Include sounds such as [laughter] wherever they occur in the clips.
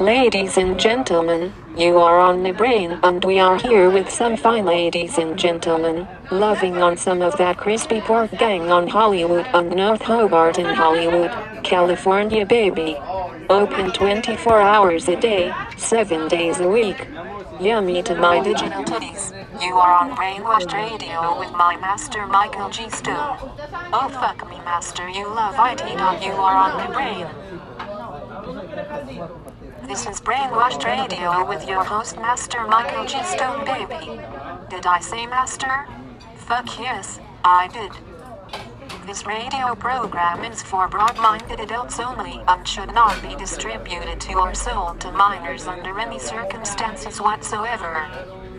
Ladies and gentlemen, you are on the brain, and we are here with some fine ladies and gentlemen, loving on some of that crispy pork gang on Hollywood and North Hobart in Hollywood, California, baby. Open 24 hours a day, 7 days a week. Yummy to my digital titties. You are on Brainwashed Radio with my master Michael G. Stone. Oh fuck me, master, you love IT. You are on the brain. This is Brainwashed Radio with your host, Master Michael G. Stone, baby. Did I say master? Fuck yes, I did. This radio program is for broad-minded adults only and should not be distributed to or sold to minors under any circumstances whatsoever.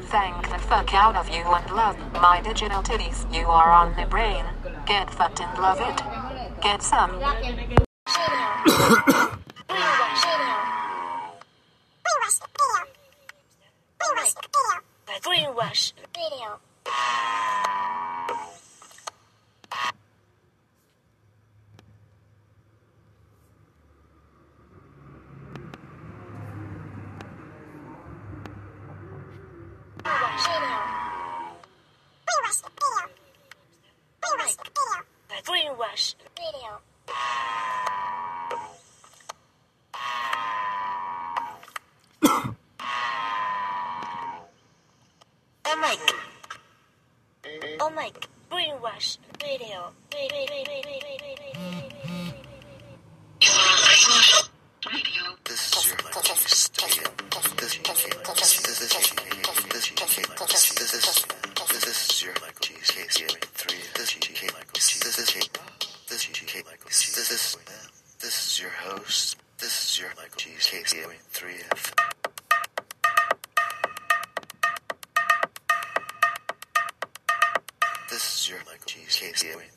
Thank the fuck out of you and love my digital titties. You are on the brain. Get fucked and love it. Get some. [coughs] Brainwash. Video. Brainwash. Video. Brainwash. Video. Oh my! A mic. Brainwash video. This is your host. This is your Michael Cheesecake 3F. Mr. Michael Cheesecake Gateway.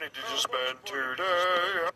Did you spend today?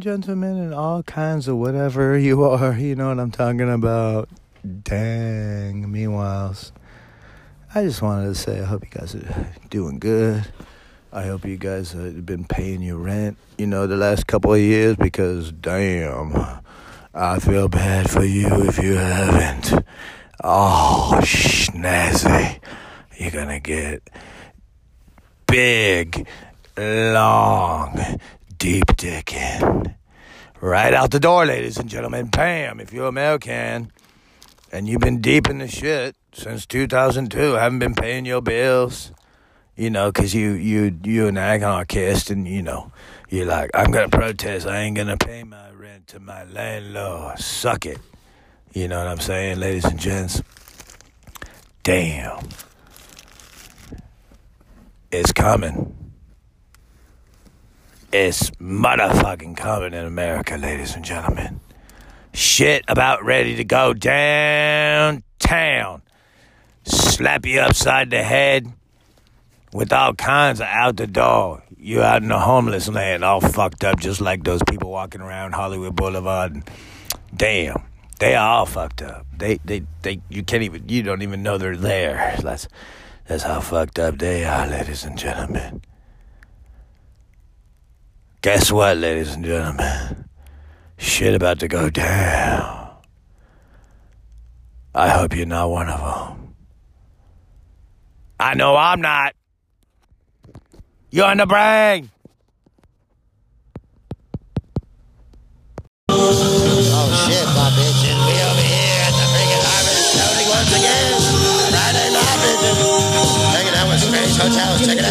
Gentlemen, and all kinds of whatever [laughs] you are. You know what I'm talking about. Dang. Meanwhile, I just wanted to say I hope you guys are doing good. I hope you guys have been paying your rent, you know, the last couple of years because damn, I feel bad for you if you haven't. Oh, snazzy. You're gonna get big, long, deep dicking. Right out the door, ladies and gentlemen. Bam! If you're American and you've been deep in the shit since 2002, haven't been paying your bills, you know, because you, you, you an anarchist and, you know, you're like, I'm going to protest. I ain't going to pay my rent to my landlord. Suck it. You know what I'm saying, ladies and gents? Damn. It's coming. It's motherfucking coming in America, ladies and gentlemen. Shit about ready to go downtown. Slap you upside the head with all kinds of out the door. You out in the homeless land, all fucked up, just like those people walking around Hollywood Boulevard. Damn, they are all fucked up. They, they, they. You can't even. You don't even know they're there. That's, that's how fucked up they are, ladies and gentlemen. Guess what, ladies and gentlemen? Shit about to go down. I hope you're not one of them. I know I'm not. You're in the brain. Oh shit, my bitches. We over here at the freaking Harvest Tony once again. Friday night, bitches. Check it out.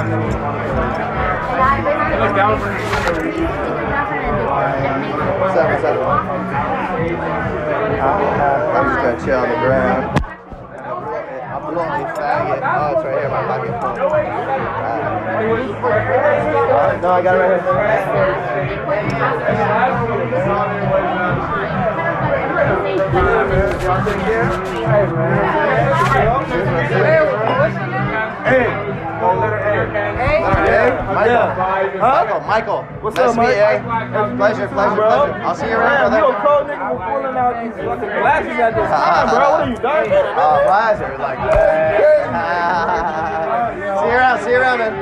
Up? Uh, I'm just gonna chill on the ground. Oh, it's right here, my pocket phone. Uh, no, I got it right here. Michael. Michael. Michael. What's nice up, to meet Mike? you. eh? Pleasure, pleasure, bro. pleasure. I'll see you around, Man, you a cold nigga for pulling out these fucking glasses at this time, bro. What are you done? Oh, pleasure. Like, [laughs] see you around, see you around, man.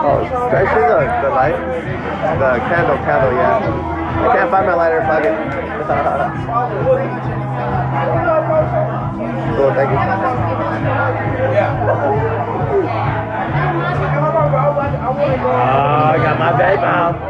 Oh, especially the, the light, the candle, candle, yeah. I can't find my lighter, fuck it. cool, thank you. Yeah. Oh, I got my vape out.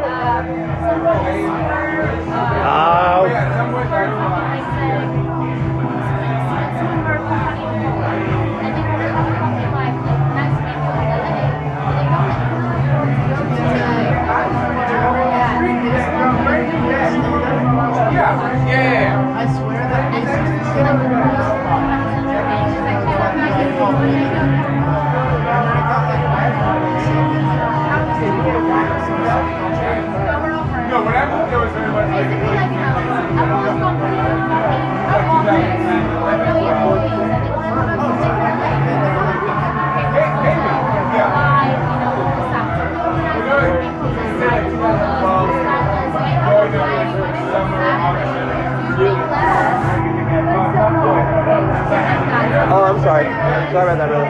Oh, I'm sorry. Sorry about that, brother.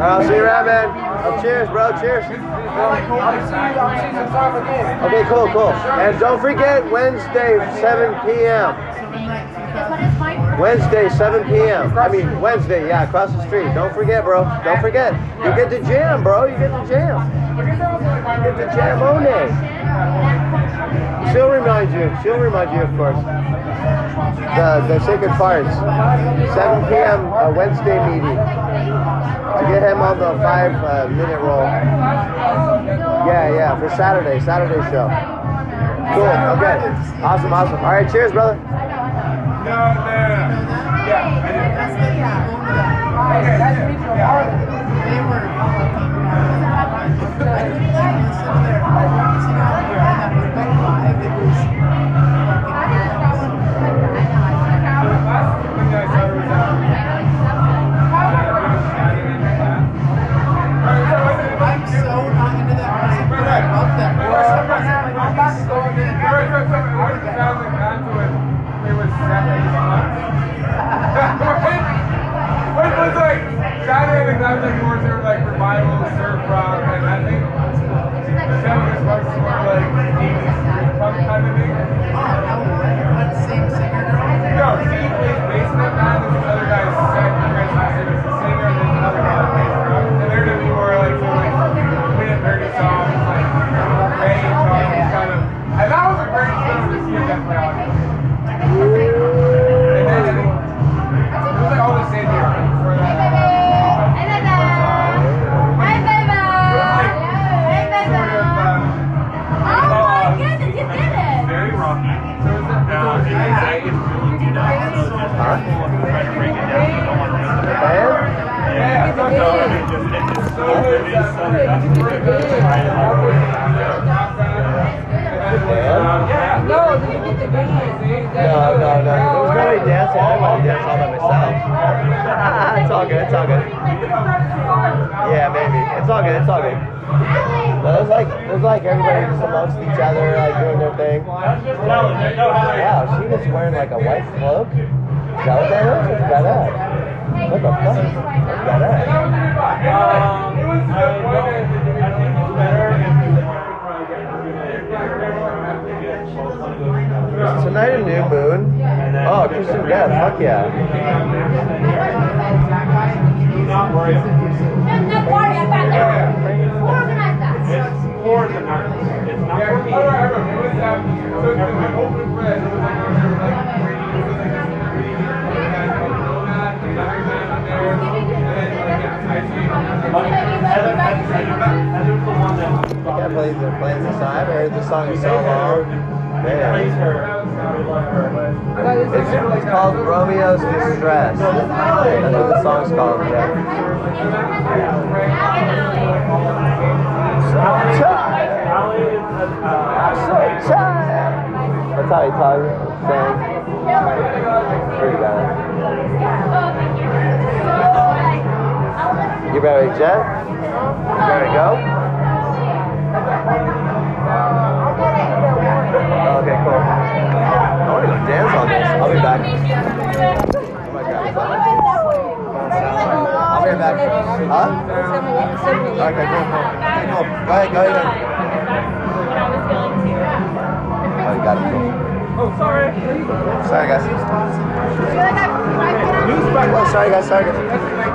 I'll see you around, man. Oh, cheers, bro. Cheers. Okay, cool, cool. And don't forget Wednesday, 7 p.m. Wednesday, 7 p.m. I mean, Wednesday, yeah, across the street. Don't forget, bro. Don't forget. You get to jam, bro. You get to jam. You get to jam on it. She'll remind you. She'll remind you, of course. The, the Sacred Farts. 7 p.m. Uh, Wednesday meeting. To get him on the five uh, minute roll. Yeah, yeah, for Saturday, Saturday show. Cool, okay. Awesome, awesome. All right, cheers, brother. I'm amongst each other, like doing their thing. Wow, she was wearing like a white cloak. Is that what that is? What's badass? What the fuck? That's badass. Is tonight a new moon? Oh, Christian Death. Fuck yeah. I can't believe they're playing this song. I this song in so long. It's, called Romeo's Distress. That's what the song's called, Jeff. That's how he. Sang. Pretty bad. You ready, Jeff? You ready to go? Okay, cool. I want to go dance on this. I'll be back. Oh my God. I'll be back. Huh? Okay, cool, cool. Okay, cool. Go ahead, go ahead. Oh, you got it. Cool. Oh, sorry. Sorry, guys. Oh, sorry, guys. Sorry, guys.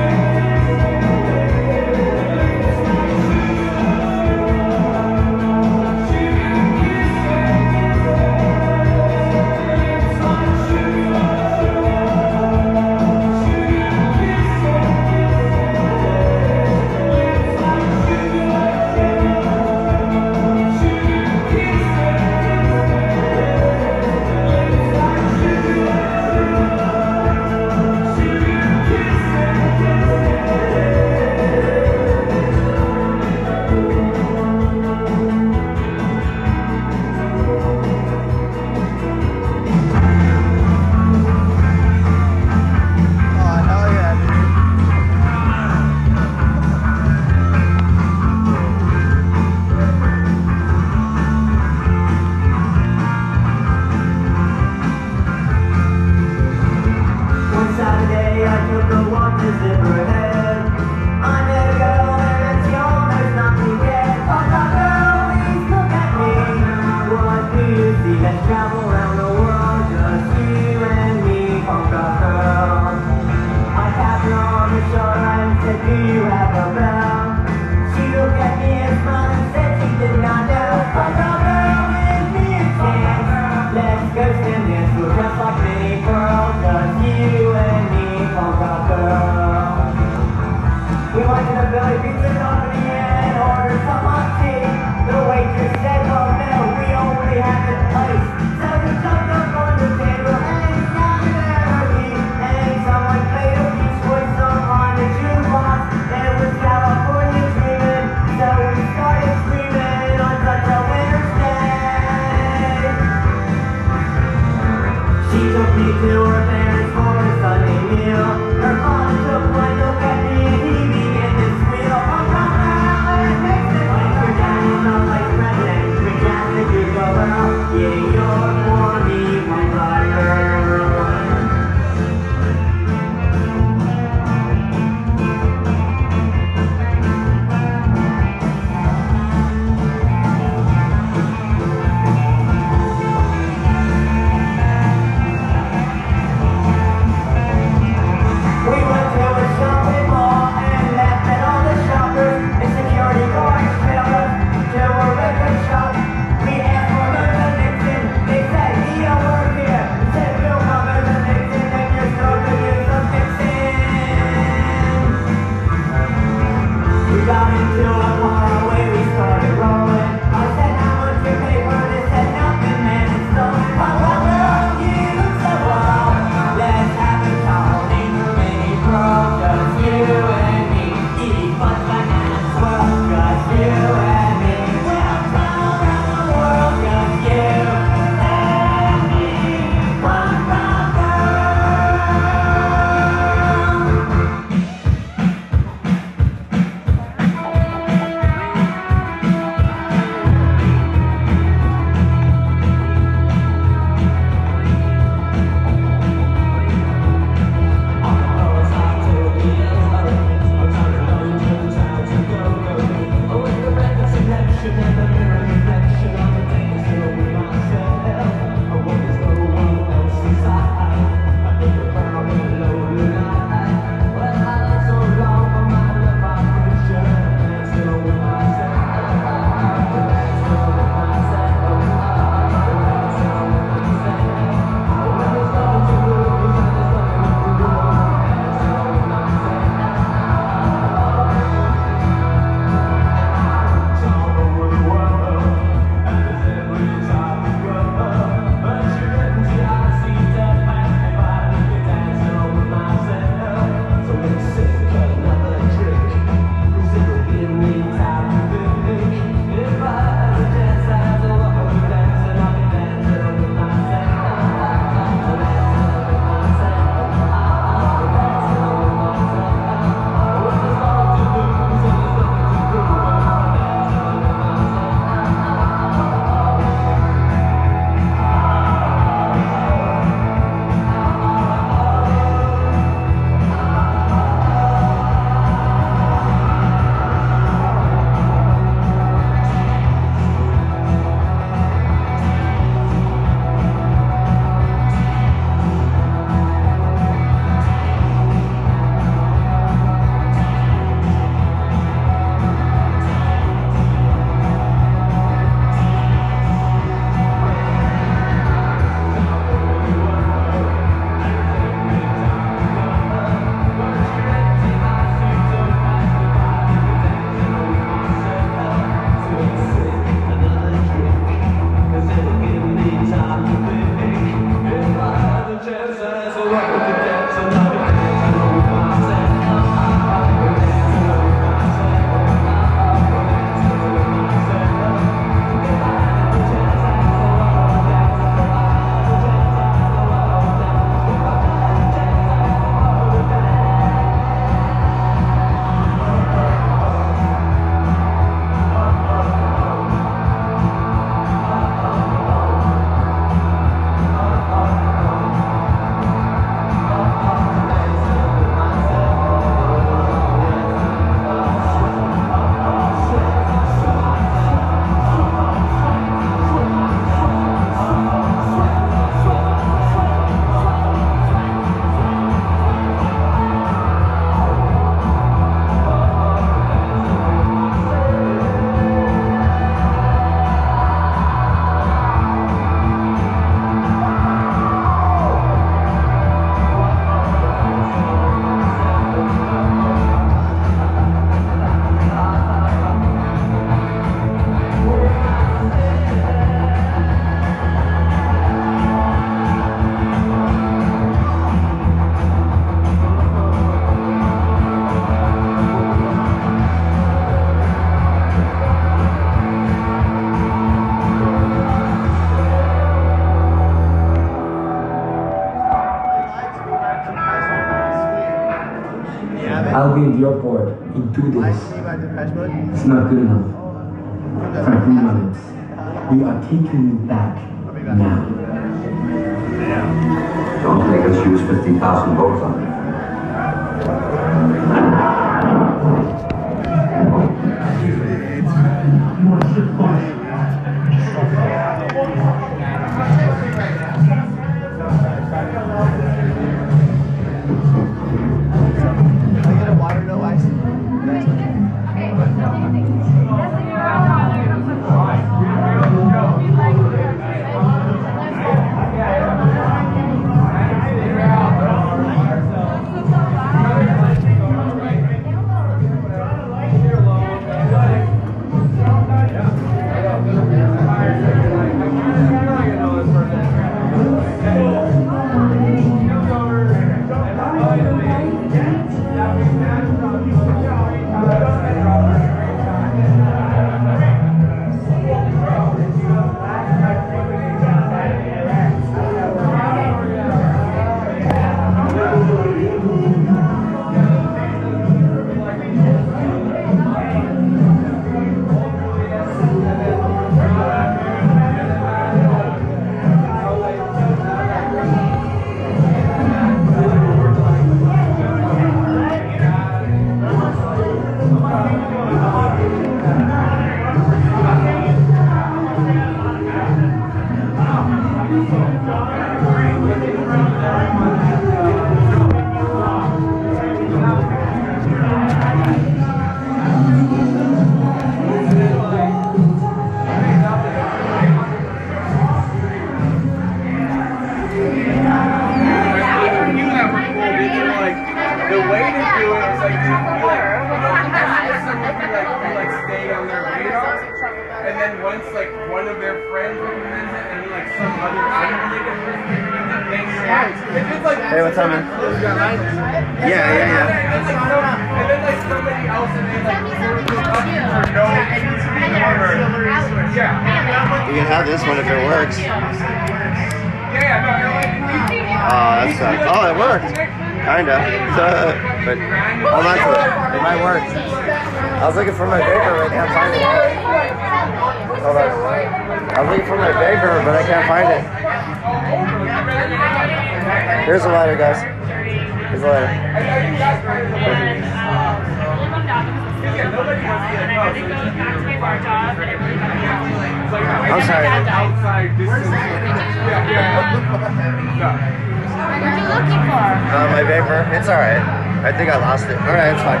I think I lost it. Alright, it's know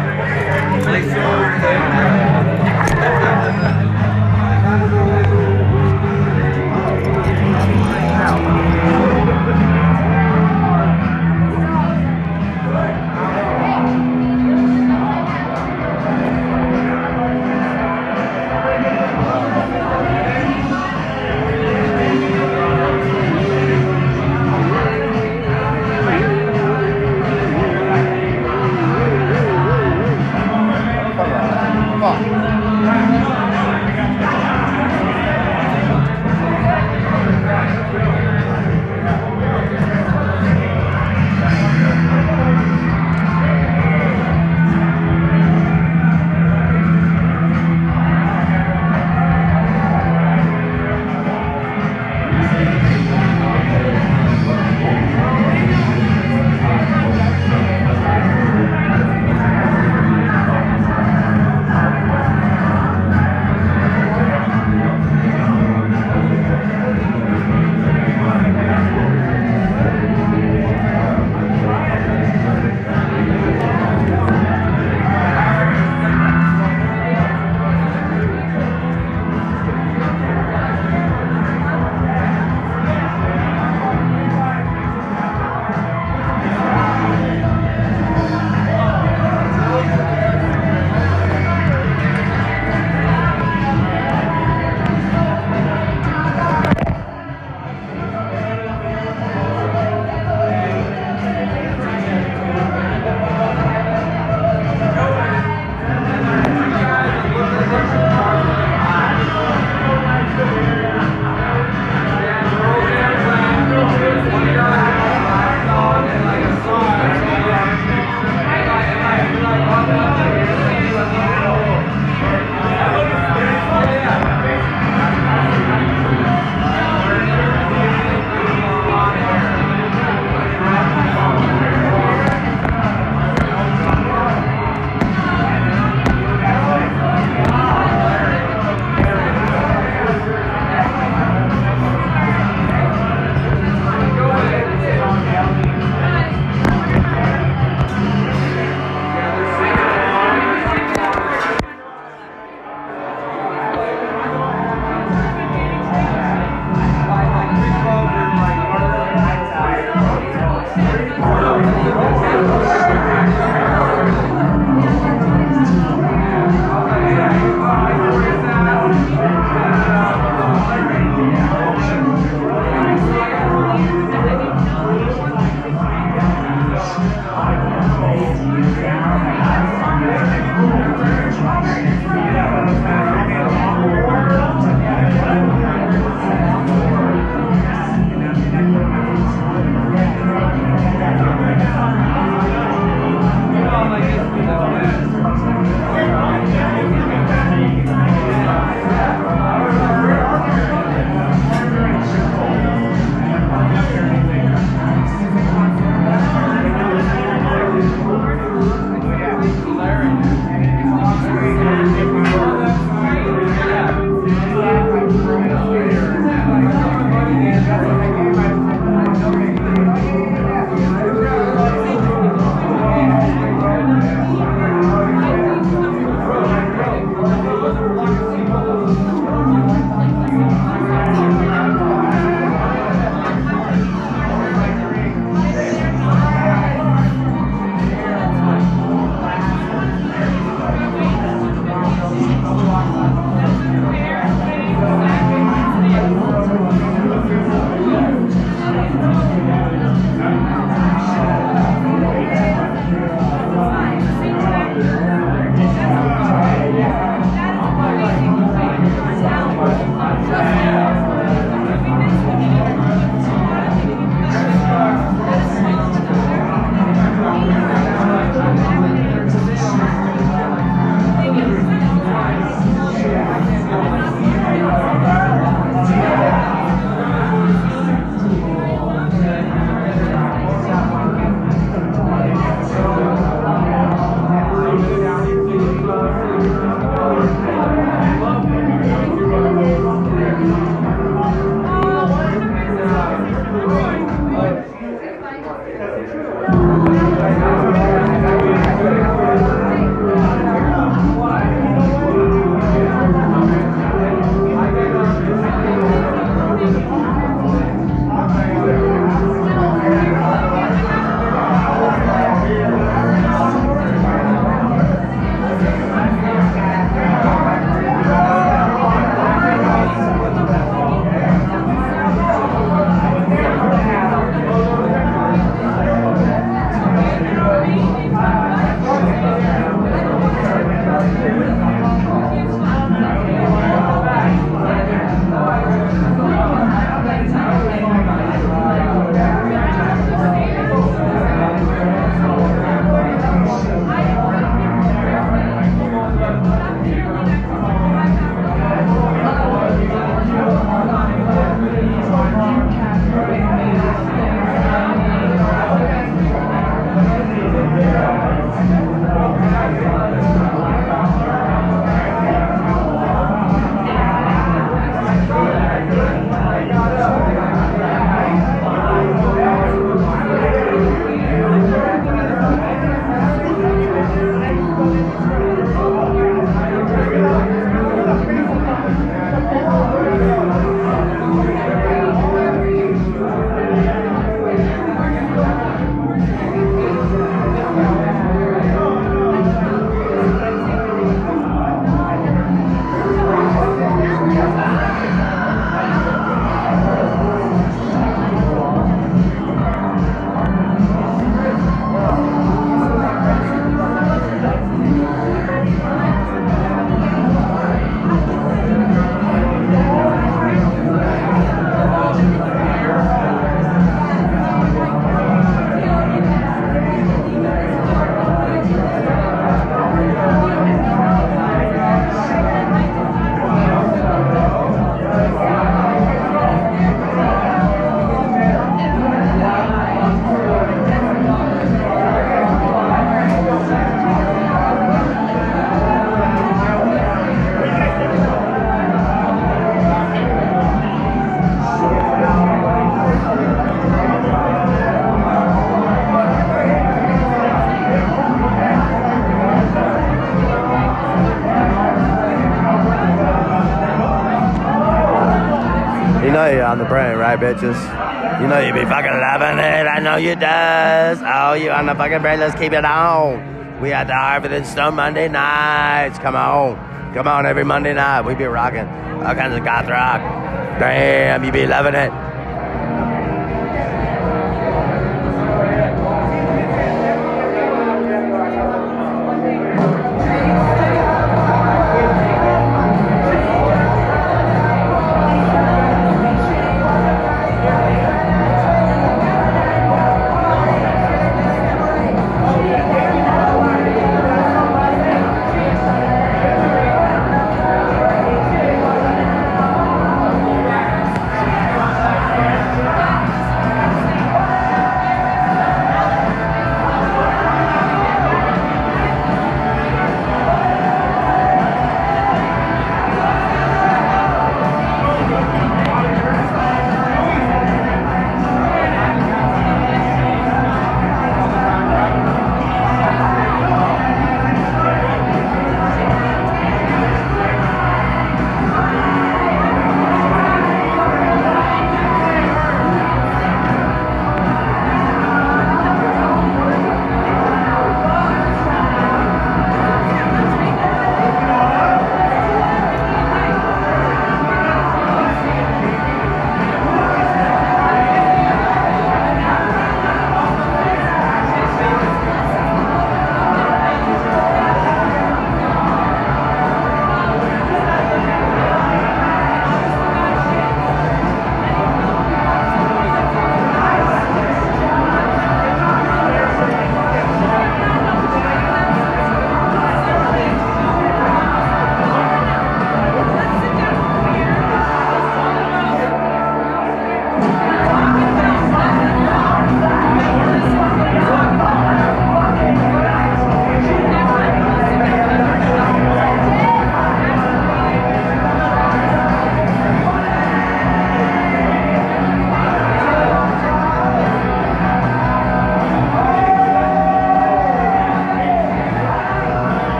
bitches? You know you be fucking loving it. I know you does. Oh, you on the fucking brain. Let's keep it on. We at the Harvard and Stone Monday nights. Come on. Come on every Monday night. We be rocking all kinds of goth rock. Damn, you be loving it.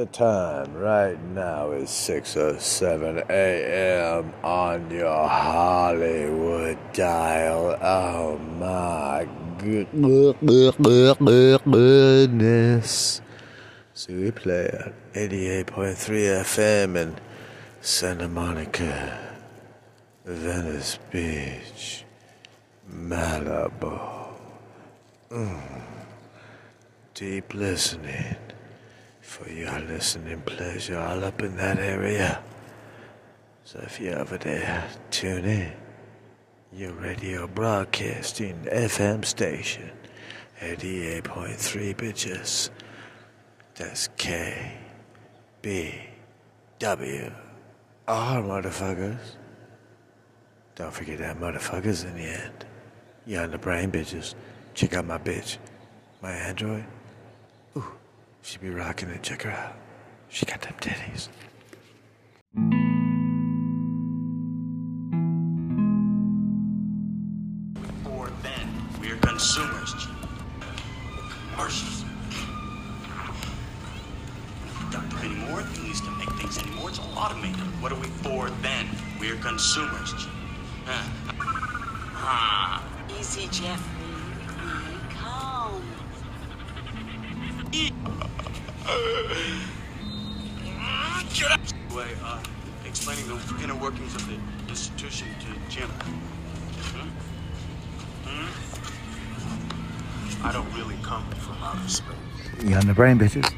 The time right now is 6.07 a.m. on your Hollywood dial. Oh my goodness. So we play at 88.3 FM in Santa Monica, Venice Beach, Malibu. Mm. Deep listening for your listening pleasure all up in that area. So if you're over there, tune in. Your radio broadcasting FM station, 88.3 bitches. That's K B W R motherfuckers. Don't forget that motherfuckers in the end. You on the brain bitches. Check out my bitch. My android. She be rocking it. Check her out. She got them titties. Or then we're consumers. Commercials. Don't do any more things to make things anymore. It's all automated. What are we for then? We're consumers. Huh. Ah. Easy, Jeffrey. Way, uh, explaining the inner workings of the institution to Jim. Hmm? Hmm? I don't really come from outer space. You on the brain bitches?